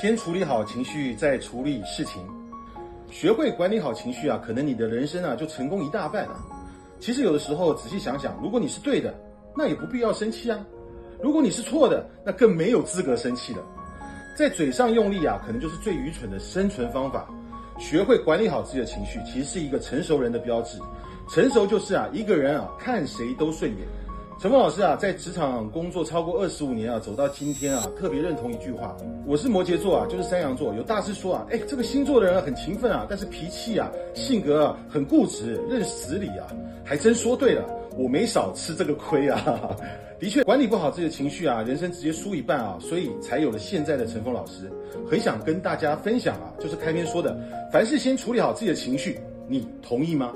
先处理好情绪，再处理事情。学会管理好情绪啊，可能你的人生啊就成功一大半了。其实有的时候仔细想想，如果你是对的，那也不必要生气啊；如果你是错的，那更没有资格生气了。在嘴上用力啊，可能就是最愚蠢的生存方法。学会管理好自己的情绪，其实是一个成熟人的标志。成熟就是啊，一个人啊看谁都顺眼。陈峰老师啊，在职场工作超过二十五年啊，走到今天啊，特别认同一句话：我是摩羯座啊，就是山羊座。有大师说啊，哎，这个星座的人很勤奋啊，但是脾气啊、性格啊很固执、认死理啊，还真说对了，我没少吃这个亏啊。的确，管理不好自己的情绪啊，人生直接输一半啊，所以才有了现在的陈峰老师。很想跟大家分享啊，就是开篇说的，凡事先处理好自己的情绪，你同意吗？